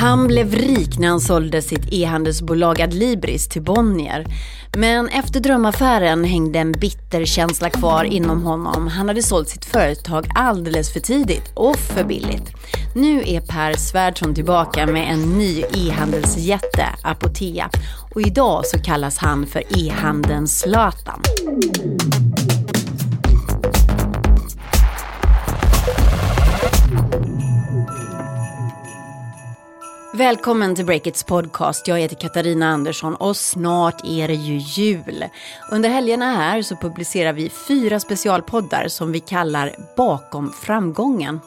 Han blev rik när han sålde sitt e-handelsbolag Adlibris till Bonnier. Men efter drömaffären hängde en bitter känsla kvar inom honom. Han hade sålt sitt företag alldeles för tidigt och för billigt. Nu är Per Svärdson tillbaka med en ny e-handelsjätte, Apotea. Och idag så kallas han för e-handelns Zlatan. Välkommen till Breakits podcast. Jag heter Katarina Andersson och snart är det ju jul. Under helgerna här så publicerar vi fyra specialpoddar som vi kallar Bakom framgången.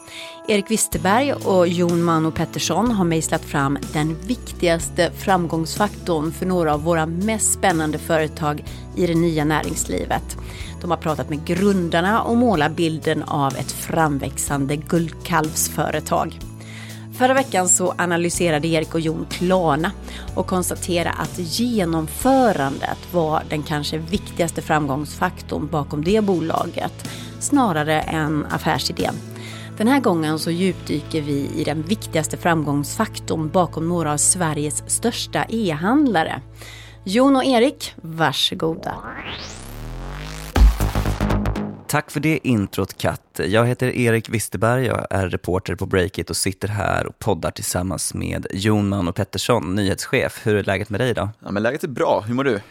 Erik Wisterberg och Jon Mano Pettersson har mejslat fram den viktigaste framgångsfaktorn för några av våra mest spännande företag i det nya näringslivet. De har pratat med grundarna och målar bilden av ett framväxande guldkalvsföretag. Förra veckan så analyserade Erik och Jon Klarna och konstaterade att genomförandet var den kanske viktigaste framgångsfaktorn bakom det bolaget, snarare än affärsidén. Den här gången så djupdyker vi i den viktigaste framgångsfaktorn bakom några av Sveriges största e-handlare. Jon och Erik, varsågoda. Tack för det introt Katt. Jag heter Erik Wisterberg, jag är reporter på Breakit och sitter här och poddar tillsammans med Jon och Pettersson, nyhetschef. Hur är läget med dig idag? Ja, men läget är bra, hur mår du?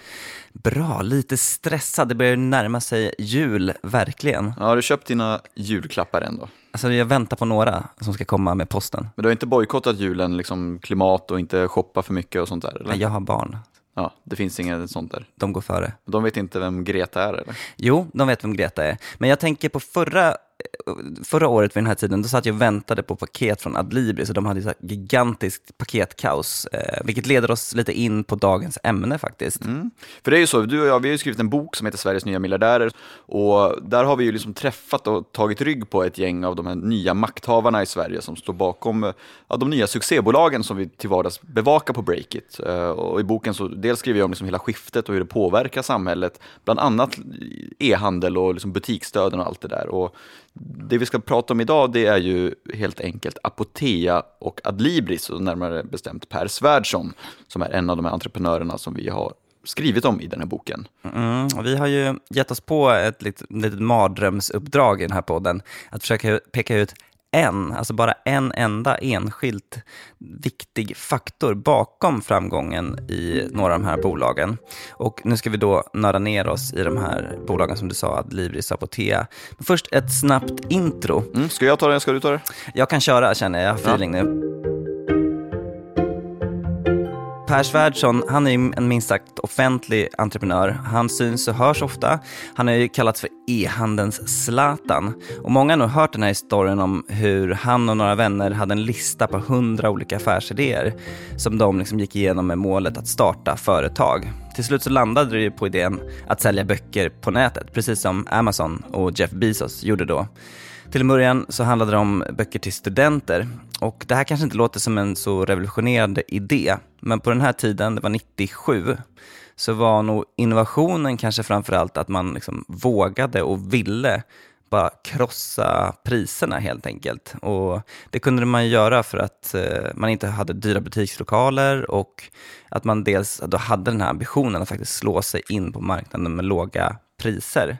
Bra, lite stressad. Det börjar närma sig jul, verkligen. Ja, har du köpt dina julklappar än då? Alltså jag väntar på några som ska komma med posten. Men du har inte bojkottat julen, liksom klimat och inte shoppa för mycket och sånt där? Eller? Nej, jag har barn. Ja, det finns inget sånt där. De går före. De vet inte vem Greta är eller? Jo, de vet vem Greta är. Men jag tänker på förra förra året vid den här tiden, då satt jag och väntade på paket från Adlibris och de hade ett gigantiskt paketkaos, eh, vilket leder oss lite in på dagens ämne faktiskt. Mm. För det är ju så, du och jag, vi har ju skrivit en bok som heter Sveriges nya miljardärer och där har vi ju liksom träffat och tagit rygg på ett gäng av de här nya makthavarna i Sverige som står bakom eh, ja, de nya succébolagen som vi till vardags bevakar på Breakit. Eh, och i boken så dels skriver jag om liksom hela skiftet och hur det påverkar samhället, bland annat e-handel och liksom butiksdöden och allt det där. Och det vi ska prata om idag det är ju helt enkelt Apotea och Adlibris, och närmare bestämt Per Svärdson, som är en av de här entreprenörerna som vi har skrivit om i den här boken. Mm, vi har ju gett oss på ett litet, litet mardrömsuppdrag i den här podden, att försöka peka ut en, alltså bara en enda enskilt viktig faktor bakom framgången i några av de här bolagen. Och nu ska vi då nörda ner oss i de här bolagen som du sa, Adlibris och Apotea. Men först ett snabbt intro. Mm, ska jag ta det? Ska du ta det? Jag kan köra känner jag, jag har feeling ja. nu. Per Svärdson, han är en minst sagt offentlig entreprenör. Han syns och hörs ofta. Han har ju kallats för e-handelns Zlatan. Och många har nog hört den här historien om hur han och några vänner hade en lista på hundra olika affärsidéer som de liksom gick igenom med målet att starta företag. Till slut så landade det ju på idén att sälja böcker på nätet, precis som Amazon och Jeff Bezos gjorde då. Till en början så handlade det om böcker till studenter och det här kanske inte låter som en så revolutionerande idé, men på den här tiden, det var 97, så var nog innovationen kanske framförallt att man liksom vågade och ville bara krossa priserna helt enkelt. Och det kunde man göra för att eh, man inte hade dyra butikslokaler och att man dels då hade den här ambitionen att faktiskt slå sig in på marknaden med låga priser.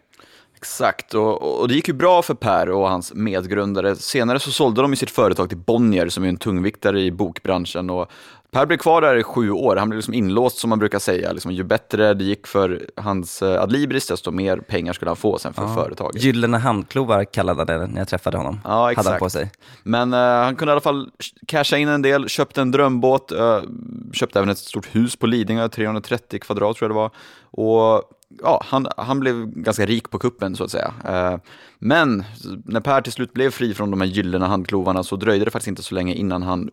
Exakt, och, och, det gick ju bra för Per och hans medgrundare. Senare så sålde de ju sitt företag till Bonnier som är en tungviktare i bokbranschen. Och Per blev kvar där i sju år, han blev liksom inlåst som man brukar säga. Liksom, ju bättre det gick för hans uh, Adlibris, desto mer pengar skulle han få sen för ja. företaget. Gyllene handklovar kallade det när jag träffade honom. Ja, exakt. Hade han på sig. Men uh, han kunde i alla fall casha in en del, köpte en drömbåt, uh, köpte även ett stort hus på Lidingö, 330 kvadrat tror jag det var. Och ja, han, han blev ganska rik på kuppen så att säga. Eh, men när Per till slut blev fri från de här gyllene handklovarna så dröjde det faktiskt inte så länge innan han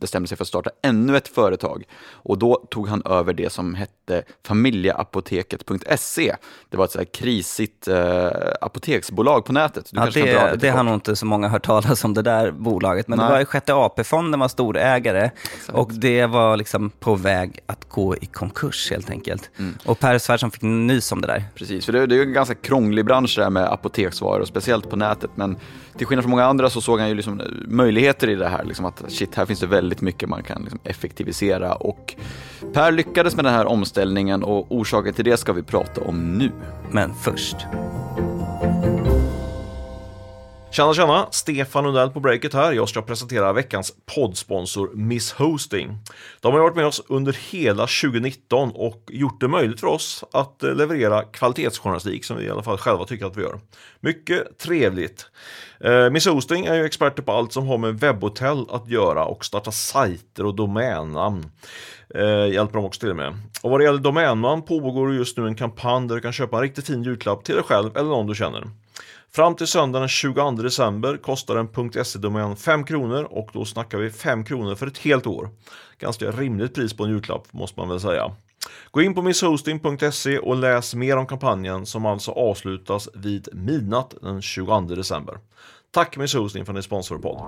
bestämde sig för att starta ännu ett företag. Och då tog han över det som hette familjeapoteket.se. Det var ett så här krisigt eh, apoteksbolag på nätet. Du ja, det, det, det har nog inte så många hört talas om det där bolaget, men Nej. det var Sjätte AP-fonden var storägare Exakt. och det var liksom på väg att gå i konkurs helt enkelt. Mm. Och Per Svärdson fick nys om det där. Precis, för det, det är en ganska krånglig bransch det här med apoteksvaror, speciellt på nätet. Men till skillnad från många andra så såg han ju liksom möjligheter i det här. Liksom att shit, här finns det väldigt mycket man kan liksom effektivisera. Och Per lyckades med den här omställningen och orsaken till det ska vi prata om nu. Men först. Tjena tjena! Stefan Lundell på Breakit här. Jag ska presentera veckans poddsponsor Miss Hosting. De har varit med oss under hela 2019 och gjort det möjligt för oss att eh, leverera kvalitetsjournalistik som vi i alla fall själva tycker att vi gör. Mycket trevligt! Eh, Miss Hosting är ju experter på allt som har med webbhotell att göra och starta sajter och domännamn. Eh, hjälper de också till med. Och vad det gäller domännamn pågår just nu en kampanj där du kan köpa en riktigt fin julklapp till dig själv eller någon du känner. Fram till söndagen den 22 december kostar en .se-domän 5 kronor och då snackar vi 5 kronor för ett helt år. Ganska rimligt pris på en julklapp måste man väl säga. Gå in på misshosting.se och läs mer om kampanjen som alltså avslutas vid midnatt den 22 december. Tack Miss Hosting för att ni sponsrar podden.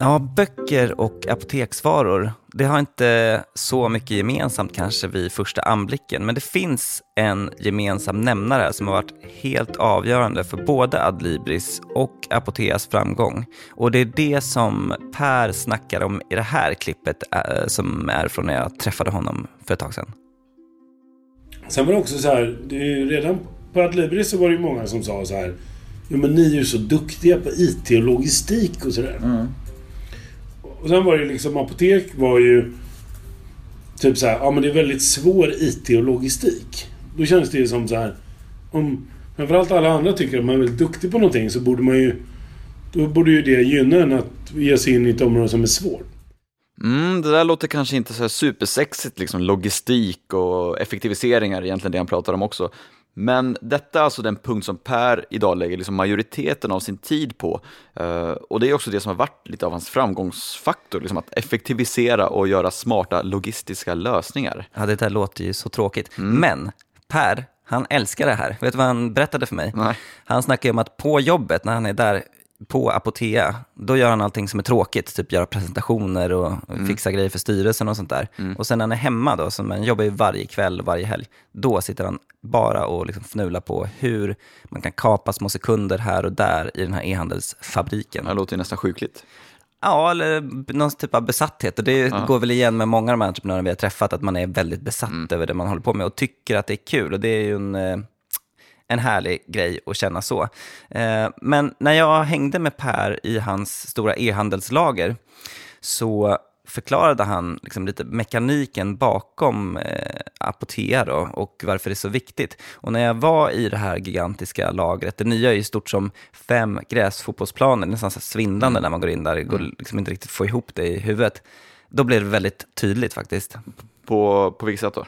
Ja, böcker och apoteksvaror, det har inte så mycket gemensamt kanske vid första anblicken, men det finns en gemensam nämnare som har varit helt avgörande för både Adlibris och Apoteas framgång. Och det är det som Per snackar om i det här klippet äh, som är från när jag träffade honom för ett tag sedan. Sen var det också så här, det är redan på Adlibris så var det många som sa så här, jo men ni är ju så duktiga på IT och logistik och sådär. Mm. Och sen var det liksom, apotek var ju... Typ så här, ja men det är väldigt svår IT och logistik. Då känns det ju som så här... Om framförallt alla andra tycker att man är väldigt duktig på någonting så borde man ju... Då borde ju det gynna en att ge sig in i ett område som är svårt. Mm, det där låter kanske inte så supersexigt, liksom logistik och effektiviseringar egentligen det han pratar om också. Men detta är alltså den punkt som Per idag lägger liksom majoriteten av sin tid på. Uh, och det är också det som har varit lite av hans framgångsfaktor, liksom att effektivisera och göra smarta logistiska lösningar. Ja, det där låter ju så tråkigt. Mm. Men Per, han älskar det här. Vet du vad han berättade för mig? Nej. Han snackar om att på jobbet, när han är där på Apotea, då gör han allting som är tråkigt, typ göra presentationer och mm. fixa grejer för styrelsen och sånt där. Mm. Och sen när han är hemma då, som han jobbar ju varje kväll och varje helg, då sitter han bara och liksom fnular på hur man kan kapa små sekunder här och där i den här e-handelsfabriken. Det låter ju nästan sjukligt. Ja, eller någon typ av besatthet. Och det ja. går väl igen med många av de här entreprenörerna vi har träffat, att man är väldigt besatt mm. över det man håller på med och tycker att det är kul. Och det är ju en eh, en härlig grej att känna så. Eh, men när jag hängde med Per i hans stora e-handelslager så förklarade han liksom lite mekaniken bakom eh, Apotea då, och varför det är så viktigt. Och när jag var i det här gigantiska lagret, det nya är ju stort som fem gräsfotbollsplaner, nästan så svindlande mm. när man går in där, det går mm. liksom inte riktigt få ihop det i huvudet. Då blev det väldigt tydligt faktiskt. På, på vilket sätt då?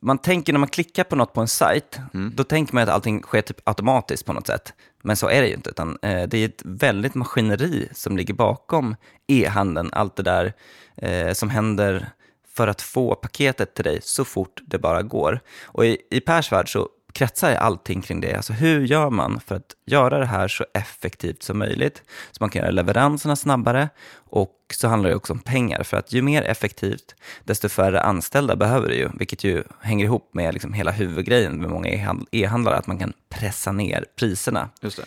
Man tänker när man klickar på något på en sajt, mm. då tänker man att allting sker typ automatiskt på något sätt. Men så är det ju inte, utan eh, det är ett väldigt maskineri som ligger bakom e-handeln, allt det där eh, som händer för att få paketet till dig så fort det bara går. Och i, i Pers värld så kretsar allting kring det. Alltså hur gör man för att göra det här så effektivt som möjligt? Så man kan göra leveranserna snabbare och så handlar det också om pengar. För att ju mer effektivt, desto färre anställda behöver du ju. Vilket ju hänger ihop med liksom hela huvudgrejen med många e-handlare, att man kan pressa ner priserna. Just det.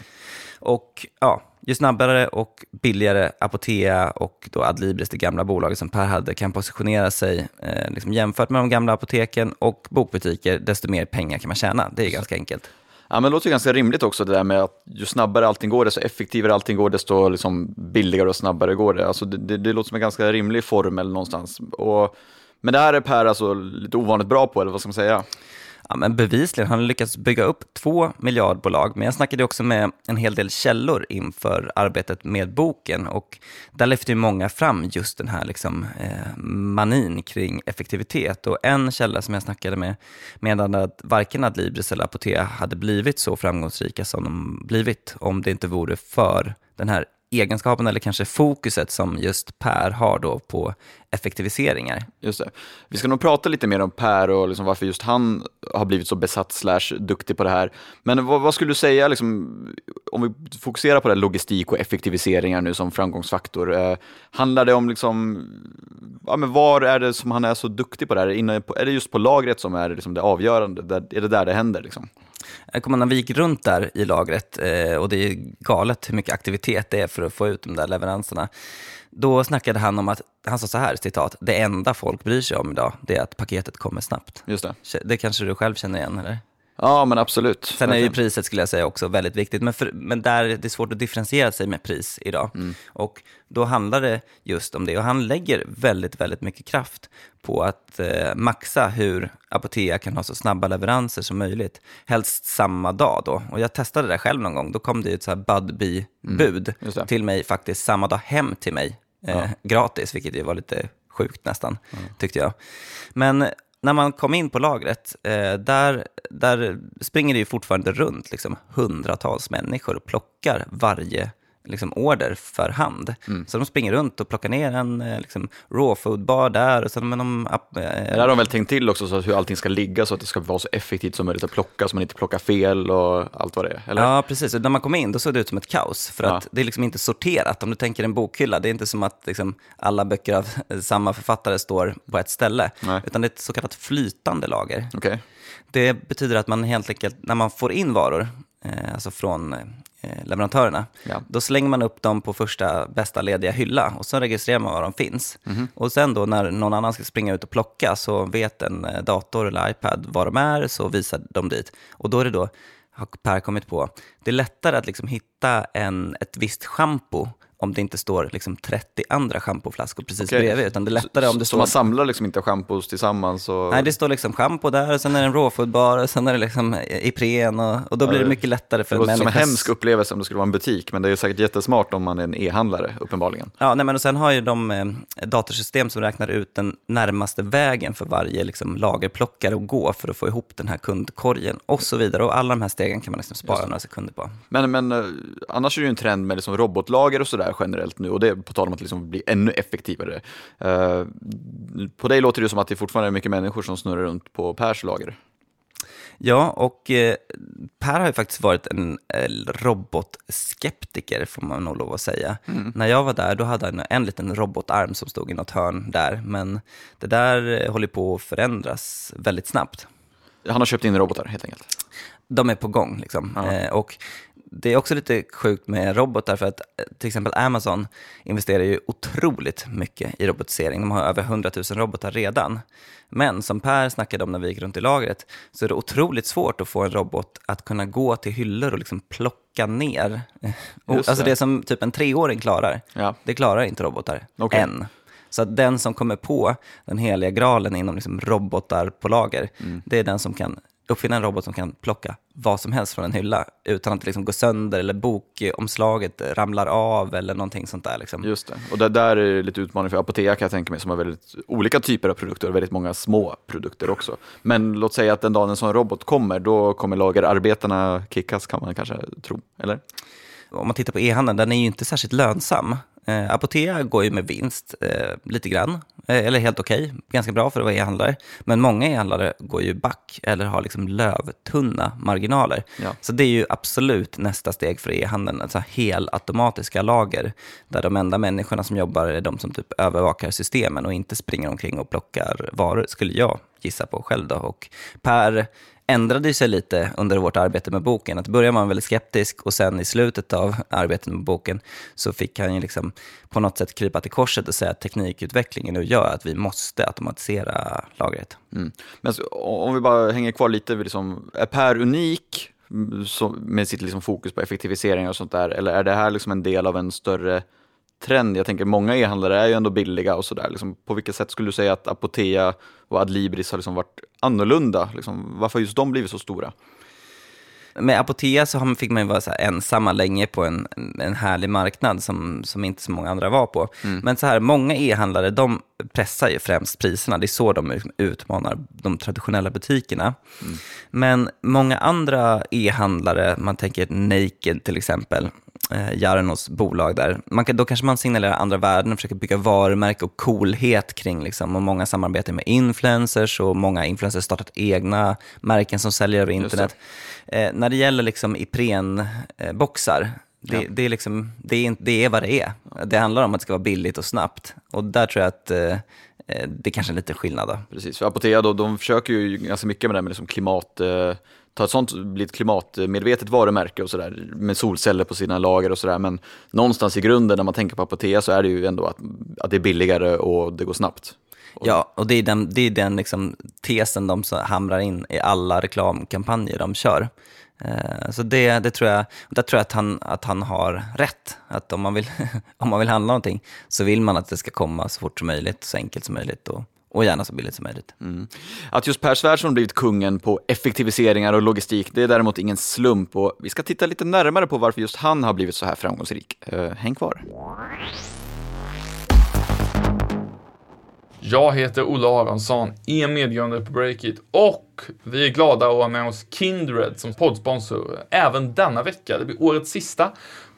Och ja, ju snabbare och billigare Apotea och då Adlibris, det gamla bolaget som Per hade, kan positionera sig eh, liksom jämfört med de gamla apoteken och bokbutiker, desto mer pengar kan man tjäna. Det är ganska enkelt. Ja, men det låter ganska rimligt också det där med att ju snabbare allting går, desto effektivare allting går, desto liksom billigare och snabbare går det. Alltså det, det, det låter som en ganska rimlig formel någonstans. Och, men det här är Per alltså lite ovanligt bra på, eller vad ska man säga? Ja, men bevisligen, han har lyckats bygga upp två miljardbolag, men jag snackade också med en hel del källor inför arbetet med boken och där lyfte ju många fram just den här liksom, eh, manin kring effektivitet. Och en källa som jag snackade med menade att varken Adlibris eller Apotea hade blivit så framgångsrika som de blivit om det inte vore för den här egenskapen eller kanske fokuset som just Per har då på effektiviseringar. Just det. Vi ska nog prata lite mer om Per och liksom varför just han har blivit så besatt slash duktig på det här. Men vad, vad skulle du säga, liksom, om vi fokuserar på det logistik och effektiviseringar nu som framgångsfaktor. Eh, handlar det om, liksom, ja, men var är det som han är så duktig på det här? Inne på, är det just på lagret som är liksom det avgörande? Där, är det där det händer? Liksom? Jag kommer när vi gick runt där i lagret eh, och det är galet hur mycket aktivitet det är för att få ut de där leveranserna. Då snackade han om att, han sa så här, citat, det enda folk bryr sig om idag, det är att paketet kommer snabbt. Just det. Det kanske du själv känner igen, eller? Ja, men absolut. Sen är ju priset, skulle jag säga, också väldigt viktigt. Men, för, men där det är svårt att differentiera sig med pris idag. Mm. Och då handlar det just om det. Och han lägger väldigt, väldigt mycket kraft på att eh, maxa hur Apotea kan ha så snabba leveranser som möjligt. Helst samma dag då. Och jag testade det själv någon gång. Då kom det ett så här Budbee-bud det. till mig faktiskt samma dag hem till mig. Eh, Gratis, vilket ju var lite sjukt nästan, tyckte jag. Men när man kom in på lagret, eh, där, där springer det ju fortfarande runt liksom, hundratals människor och plockar varje liksom, order för hand. Så de springer runt och plockar ner en eh, liksom, raw food bar där och sen med de... Eh, Där har de väl tänkt till också så att hur allting ska ligga så att det ska vara så effektivt som möjligt att plocka så man inte plockar fel och allt vad det är. Eller? Ja, precis. Och när man kom in då såg det ut som ett kaos. För Ja. att det är liksom inte sorterat. Om du tänker en bokhylla, det är inte som att liksom, alla böcker av samma författare står på ett ställe. Nej. Utan det är ett så kallat flytande lager. Okej. Det betyder att man helt enkelt, när man får in varor, eh, alltså från leverantörerna, Ja. då slänger man upp dem på första bästa lediga hylla och så registrerar man var de finns. Och sen då när någon annan ska springa ut och plocka så vet en eh, dator eller iPad var de är, så visar de dit. Och då är det då, har Per kommit på, det är lättare att liksom hitta en, ett visst schampo om det inte står liksom 30 andra schampoflaskor precis Okej. bredvid, utan det är lättare om det Så står... man samlar liksom inte schampos tillsammans? Och... Nej, det står liksom schampo där, och sen är det en rawfoodbar, och sen är det liksom Ipren, och, och då blir det mycket lättare för Det en låter som en människa. hemsk upplevelse om det skulle vara en butik, men det är säkert jättesmart om man är en e-handlare, uppenbarligen. Ja, nej, men och sen har ju de eh, datorsystem som räknar ut den närmaste vägen för varje liksom, lagerplockare att gå för att få ihop den här kundkorgen och så vidare. Och alla de här stegen kan man liksom spara några sekunder på. Men, men eh, annars är det ju en trend med liksom robotlager och sådär generellt nu, och det är på tal om att liksom bli ännu effektivare. Eh, på dig låter det som att det fortfarande är mycket människor som snurrar runt på Pers lager. Ja, och eh, Per har ju faktiskt varit en eh, robotskeptiker, får man nog lov att säga. När jag var där, då hade han en liten robotarm som stod i något hörn där, men det där eh, håller på att förändras väldigt snabbt. Han har köpt in robotar helt enkelt. de är på gång. Liksom. Ja. Eh, och det är också lite sjukt med robotar för att eh, till exempel Amazon investerar ju otroligt mycket i robotisering. De har över 100 000 robotar redan. Men som Per snackade om när vi gick runt i lagret så är det otroligt svårt att få en robot att kunna gå till hyllor och liksom plocka ner. Och, Just alltså det. det som typ en treåring klarar, Ja. det klarar inte robotar Okej. än. Så att den som kommer på den heliga graalen inom liksom robotar på lager, Mm. det är den som kan uppfinna en robot som kan plocka vad som helst från en hylla utan att det liksom går sönder eller bokomslaget ramlar av eller någonting sånt där. Liksom. Just det. Och det där är lite utmaning för Apotea kan jag tänka mig, som har väldigt olika typer av produkter och väldigt många små produkter också. Men låt säga att den dagen en sån robot kommer, då kommer lagerarbetarna kickas kan man kanske tro, eller? Om man tittar på e-handeln, den är ju inte särskilt lönsam. Eh, Apotea går ju med vinst eh, lite grann, eller helt okej, ganska bra för att vara e-handlare. Men många e-handlare går ju back eller har liksom lövtunna marginaler. Ja. Så det är ju absolut nästa steg för e-handeln, alltså helautomatiska lager, där de enda människorna som jobbar är de som typ övervakar systemen och inte springer omkring och plockar varor, skulle jag gissa på själv då. Och Per ändrade sig lite under vårt arbete med boken. Att början var han väldigt skeptisk och sen i slutet av arbetet med boken så fick han ju liksom på något sätt krypa till korset och säga att teknikutvecklingen nu gör att vi måste automatisera lagret. Mm. Men så, om vi bara hänger kvar lite liksom, är Per unik mm, med sitt liksom fokus på effektivisering och sånt där, eller är det här liksom en del av en större trend? Jag tänker många e-handlare är ju ändå billiga och sådär. Liksom, på vilket sätt skulle du säga att Apotea och Adlibris har liksom varit annorlunda? Liksom, varför har just de blivit så stora? Med Apotea så fick man ju vara så ensamma länge på en, en härlig marknad som, som inte så många andra var på. Men så här, många e-handlare de pressar ju främst priserna. Det är så de utmanar de traditionella butikerna. Men många andra e-handlare, man tänker Naked till exempel, eh, Jarnos bolag där. Man kan, då kanske man signalerar andra värden och försöker bygga varumärke och coolhet kring, liksom, och många samarbetar med influencers och många influencers startat egna märken som säljer över internet. Eh, när det gäller liksom Ipren-boxar, det, Ja. det, är liksom, det, är, inte- det är vad det är. Det handlar om att det ska vara billigt och snabbt. Och där tror jag att eh, Eh, det kanske är lite skillnad. Då. Precis, för Apotea då, de försöker ju ganska mycket med det här med liksom klimat, eh, ta ett sånt, bli ett klimatmedvetet varumärke och sådär, med solceller på sina lager och sådär, men någonstans i grunden när man tänker på Apotea så är det ju ändå att, att det är billigare och det går snabbt. Och- Ja, och det är den, det är den liksom tesen de hamrar in i alla reklamkampanjer de kör. Eh, Så det, det tror jag, där tror jag att han, att han har rätt. Att om man, vill, om man vill handla någonting så vill man att det ska komma så fort som möjligt, så enkelt som möjligt och, och gärna så billigt som möjligt. Att just Per Svärdson blivit kungen på effektiviseringar och logistik, det är däremot ingen slump och vi ska titta lite närmare på varför just han har blivit så här framgångsrik. Eh, häng kvar. Jag heter Olle Aronsson, är medgrundare på Breakit och vi är glada att ha med oss Kindred som poddsponsor även denna vecka. Det blir årets sista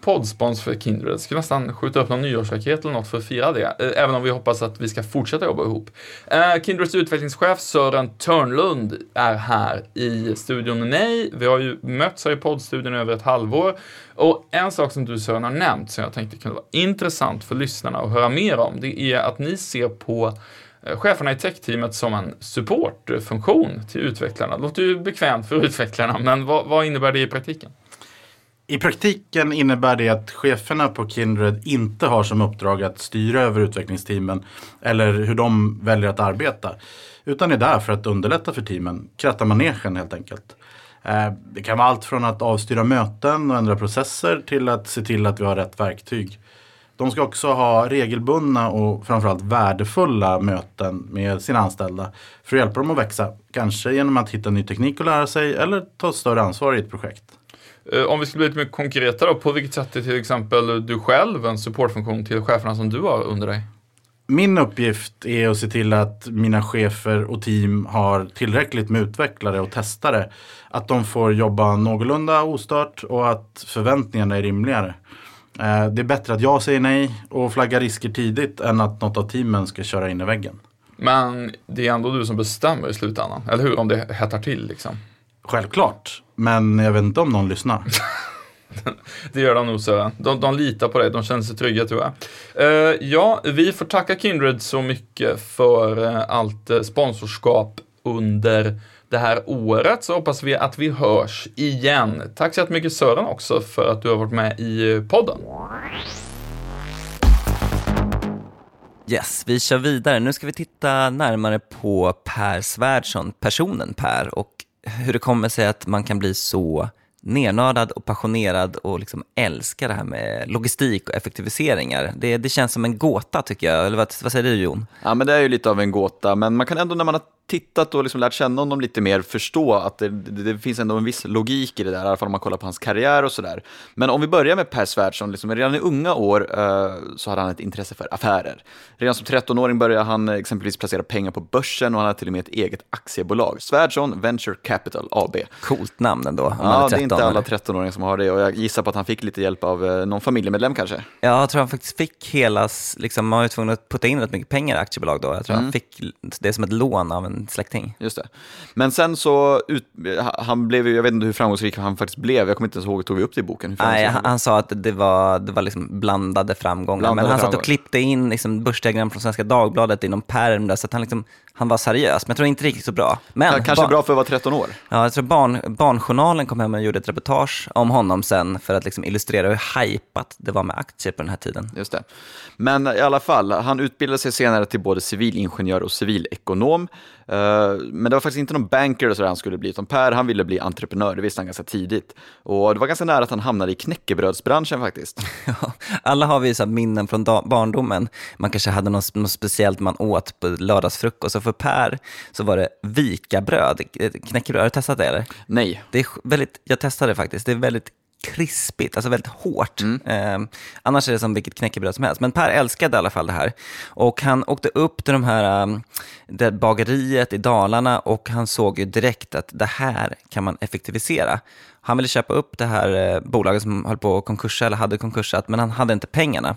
poddspons för Kindred. Ska nästan skjuta upp någon nyårsraket eller något för att fira det, eh, även om vi hoppas att vi ska fortsätta jobba ihop. Eh, Kindreds utvecklingschef Sören Törnlund är här i studion med mig. Vi har ju mötts här i poddstudion över ett halvår och en sak som du Sören har nämnt som jag tänkte kunde vara intressant för lyssnarna att höra mer om, det är att ni ser på eh, cheferna i techteamet som en supportfunktion till utvecklarna. Det låter ju bekvämt för utvecklarna, men vad, vad innebär det i praktiken? I praktiken innebär det att cheferna på Kindred inte har som uppdrag att styra över utvecklingsteamen eller hur de väljer att arbeta. Utan är där för att underlätta för teamen, kratta manegen helt enkelt. Eh, det kan vara allt från att avstyra möten och ändra processer till att se till att vi har rätt verktyg. De ska också ha regelbundna och framförallt värdefulla möten med sina anställda för att hjälpa dem att växa. Kanske genom att hitta ny teknik att lära sig eller ta ett större ansvar i ett projekt. Eh, Om vi skulle bli lite mer konkreta då, på vilket sätt är till exempel du själv en supportfunktion till cheferna som du har under dig? Min uppgift är att se till att mina chefer och team har tillräckligt med utvecklare och testare. Att de får jobba någorlunda ostört och att förväntningarna är rimligare. Eh, Det är bättre att jag säger nej och flaggar risker tidigt än att något av teamen ska köra in i väggen. Men det är ändå du som bestämmer i slutändan, eller hur? Om det hettar till liksom. Självklart, men jag vet inte om någon lyssnar. Det gör de nog Sören. De, de litar på dig, de känner sig trygga tror jag. Eh, ja, vi får tacka Kindred så mycket för eh, allt eh, sponsorskap under det här året så hoppas vi att vi hörs igen. Tack så jättemycket Sören också för att du har varit med i podden. Yes, vi kör vidare. Nu ska vi titta närmare på Per Svärdson, personen Per, och hur det kommer sig att man kan bli så nernördad och passionerad och liksom älska det här med logistik och effektiviseringar. Det, det känns som en gåta tycker jag, eller vad, vad säger du Jon? Ja, men det är ju lite av en gåta, men man kan ändå när man har tittat och liksom lärt känna honom lite mer förstå att det, det, finns ändå en viss logik i det där, i alla fall om man kollar på hans karriär och sådär. Men om vi börjar med Per Svärdson, liksom, redan i unga år eh, så hade han ett intresse för affärer. Redan som 13-åring började han eh, exempelvis placera pengar på börsen och han hade till och med ett eget aktiebolag, Svärdson Venture Capital AB. Coolt namn ändå, om Ja, det är 13. inte alla eller? 13-åringar som har det och jag gissar på att han fick lite hjälp av eh, någon familjemedlem kanske. Ja, jag tror han faktiskt fick hela, liksom, man var ju tvungen att putta in rätt mycket pengar i aktiebolag då. Jag tror Mm. han fick det som ett lån av en släkting. Just det. Men sen så, ut, han blev jag vet inte hur framgångsrik han faktiskt blev, jag kommer inte ens ihåg, tog vi upp det i boken? Nej, han, han sa att det var, det var liksom blandade framgångar. Blandade men han satt framgångar. och klippte in liksom börsdiagram från Svenska Dagbladet i någon pärm där, så att han, liksom, han var seriös. Men jag tror inte riktigt så bra. Men Kanske barn- bra för att vara 13 år. Ja, jag tror barn, Barnjournalen kom hem och gjorde ett reportage om honom sen för att liksom illustrera hur hypat det var med aktier på den här tiden. Just det. Men i alla fall, han utbildade sig senare till både civilingenjör och civilekonom. Eh, Men det var faktiskt inte någon banker sådär han skulle bli, utan Per han ville bli entreprenör, det visste han ganska tidigt. Och det var ganska nära att han hamnade i knäckebrödsbranschen faktiskt. Ja, Alla har vi så här minnen från barndomen. Man kanske hade något, något speciellt man åt på lördagsfrukost. Och för Per så var det vikabröd, knäckebröd. Har du testat det eller? Nej, Det är väldigt, jag testade det faktiskt. Det är väldigt krispigt, alltså väldigt hårt. Eh, annars är det som vilket knäckebröd som helst. Men Per älskade i alla fall det här. Och han åkte upp till de här, um, det bageriet i Dalarna och han såg ju direkt att det här kan man effektivisera. Han ville köpa upp det här eh, bolaget som höll på att konkursa, eller hade konkursat, men han hade inte pengarna.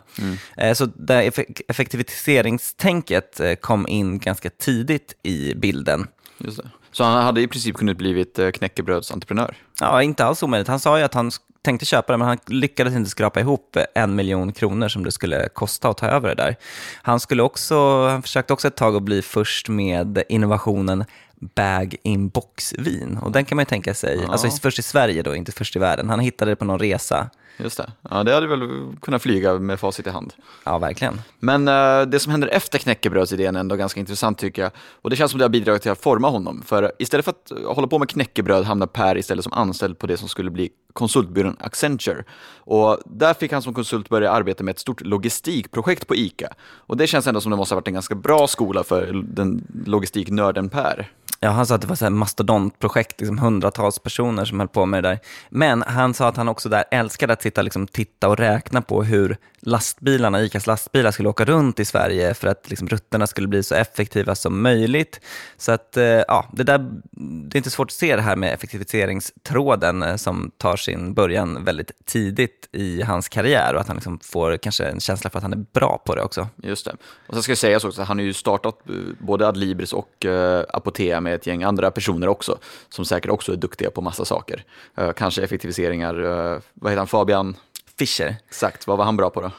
Eh, så det effek- effektiviseringstänket eh, kom in ganska tidigt i bilden. Just det. Så han hade i princip kunnat blivit eh, knäckebrödsentreprenör. Ja, inte alls omöjligt. Han sa ju att han tänkte köpa det, men han lyckades inte skrapa ihop eh, en miljon kronor som det skulle kosta att ta över det där. Han, skulle också, han försökte också ett tag att bli först med innovationen bag-in-box-vin. Och den kan man ju tänka sig, alltså först i Sverige då, inte först i världen. Han hittade det på någon resa. Just det. Ja, det hade väl kunnat flyga med facit i hand. Ja, verkligen. Men eh, det som händer efter knäckebrödsidén är ändå ganska intressant tycker jag. Och det känns som det har bidragit till att forma honom. För istället för att hålla på med knäckebröd hamnar Per istället som anställd på det som skulle bli konsultbyrån Accenture. Och där fick han som konsult börja arbeta med ett stort logistikprojekt på ICA. Och det känns ändå som det måste ha varit en ganska bra skola för den logistiknörden Per. Ja, han sa att det var ett mastodontprojekt, liksom hundratals personer som höll på med det där. Men han sa att han också där älskade att sitta, liksom, titta och räkna på hur lastbilarna, ICAs lastbilar, skulle åka runt i Sverige för att liksom, rutterna skulle bli så effektiva som möjligt. Så att, eh, ja, det, där, det är inte svårt att se det här med effektiviseringstråden eh, som tar sin början väldigt tidigt i hans karriär och att han liksom får kanske en känsla för att han är bra på det också. Just det. Och sen ska jag säga så också, han har ju startat eh, både Adlibris och eh, Apotea med ett gäng andra personer också, som säkert också är duktiga på massa saker. Eh, kanske effektiviseringar, eh, vad heter han, Fabian? Fischer. Exakt, vad var han bra på då?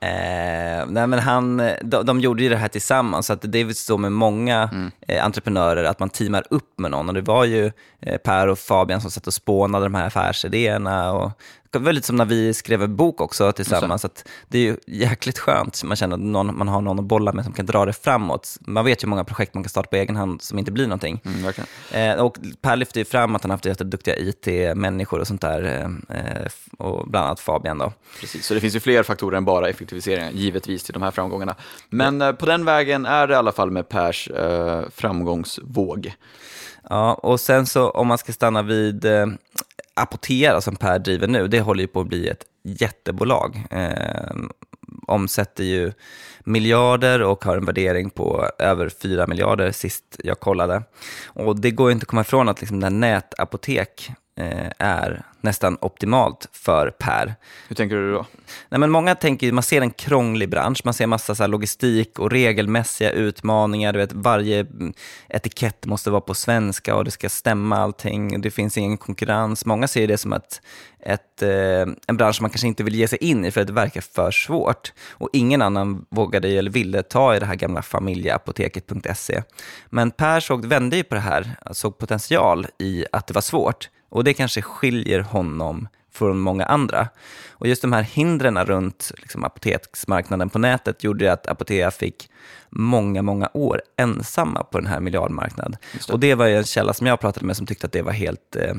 Eh, nej men han, de, de gjorde ju det här tillsammans, så att det är väl så med många eh, entreprenörer att man teamar upp med någon. Och det var ju eh, Per och Fabian som satt och spånade de här affärsidéerna. Och, det var lite som när vi skrev en bok också tillsammans. Så att det är ju jäkligt skönt, man känner att någon, man har någon att bolla med som kan dra det framåt. Man vet ju hur många projekt man kan starta på egen hand som inte blir någonting. Mm. Eh, och Per lyfte ju fram att han haft jätteduktiga IT-människor och sånt där. Eh, eh, och bland annat Fabian då. Precis, så det finns ju fler faktorer än bara effektiviseringar, givetvis, till de här framgångarna. Men eh, på den vägen är det i alla fall med Pers eh, framgångsvåg. Ja, och sen så om man ska stanna vid eh, Apotera som Per driver nu, det håller ju på att bli ett jättebolag. Eh, omsätter ju miljarder och har en värdering på över 4 miljarder sist jag kollade. Och det går ju inte att komma ifrån att liksom, det här nätapotek är nästan optimalt för Per. Hur tänker du då? Nej, men många tänker, man ser en krånglig bransch, man ser massa så logistik och regelmässiga utmaningar. Du vet, varje mm, etikett måste vara på svenska och det ska stämma allting. Det finns ingen konkurrens. Många ser det som att ett, eh, en bransch man kanske inte vill ge sig in i för att det verkar för svårt. Och ingen annan vågade eller ville ta i det här gamla familjeapoteket.se. Men Per såg, vände ju på det här, såg potential i att det var svårt. Och det kanske skiljer honom från många andra. Och just de här hindren runt liksom, apoteksmarknaden på nätet gjorde att Apotea fick många, många år ensamma på den här miljardmarknaden. det. Och det var ju en källa som jag pratade med som tyckte att det var helt eh,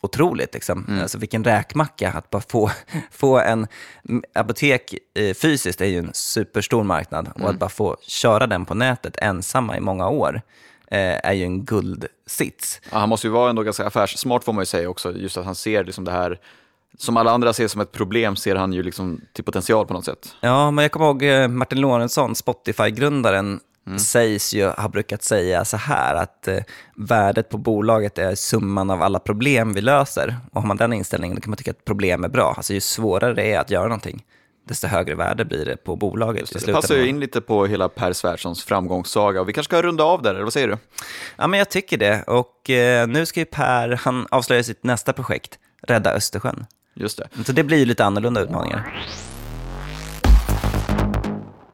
otroligt. Liksom. Alltså vilken räkmacka att bara få, få en mm, apotek eh, fysiskt är ju en superstor marknad och att bara få köra den på nätet ensamma i många år är ju en guldsits. Ja, han måste ju vara ändå ganska affärssmart får man ju säga också, just att han ser liksom det här, som alla andra ser som ett problem, ser han ju liksom till potential på något sätt. Ja, men jag kommer ihåg eh, Martin Lorentzon, Spotify-grundaren, sägs ju ha brukat säga så här att eh, värdet på bolaget är summan av alla problem vi löser. Och har man den inställningen då kan man tycka att problem är bra. Alltså ju svårare det är att göra någonting, desto högre värde blir det på bolaget. Det slutändan. passar ju in lite på hela Per Svärdssons framgångssaga och vi kanske ska runda av där, eller vad säger du? Ja, men jag tycker det. Och eh, nu ska ju Per, han avslöja sitt nästa projekt, Rädda Östersjön. Just det. Så det blir ju lite annorlunda utmaningar.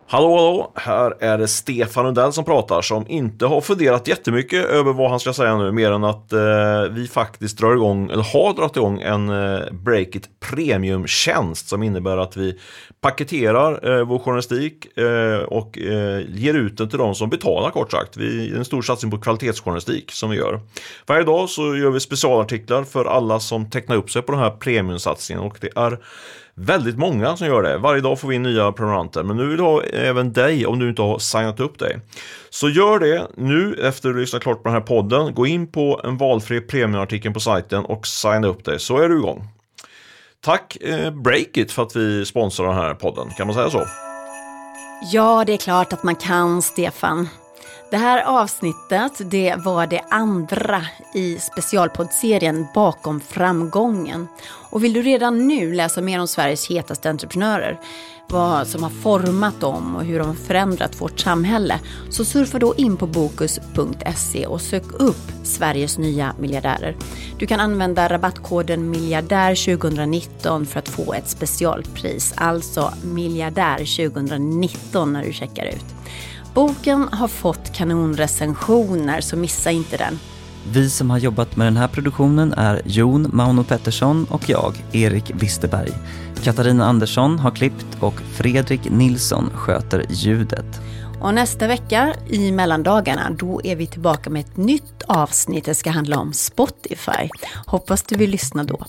Hallå, hallå! Här är det Stefan Lundell som pratar som inte har funderat jättemycket över vad han ska säga nu mer än att eh, vi faktiskt drar igång, eller har dragit igång en eh, Breakit Premium-tjänst som innebär att vi paketerar eh, vår journalistik eh, och eh, ger ut den till de som betalar kort sagt. Vi är en stor satsning på kvalitetsjournalistik som vi gör. Varje dag så gör vi specialartiklar för alla som tecknar upp sig på den här premiumsatsningen och det är väldigt många som gör det. Varje dag får vi in nya prenumeranter, men nu vill jag ha även dig om du inte har signat upp dig. Så gör det nu efter att du lyssnat klart på den här podden. Gå in på en valfri premiumartikel på sajten och signa upp dig så är du igång. Tack eh, Breakit för att vi sponsrar den här podden, kan man säga så? Ja, det är klart att man kan, Stefan. Det här avsnittet det var det andra i specialpoddserien Bakom framgången. Och vill du redan nu läsa mer om Sveriges hetaste entreprenörer, vad som har format dem och hur de har förändrat vårt samhälle, så surfa då in på bokus.se och sök upp Sveriges nya miljardärer. Du kan använda rabattkoden miljardär 2019 för att få ett specialpris, alltså miljardär 2019 när du checkar ut. Boken har fått kanonrecensioner, så missa inte den. Vi som har jobbat med den här produktionen är Jon Mauno Pettersson och jag, Erik Wisterberg. Katarina Andersson har klippt och Fredrik Nilsson sköter ljudet. Och nästa vecka i mellandagarna, då är vi tillbaka med ett nytt avsnitt. Det ska handla om Spotify. Hoppas du vill lyssna då.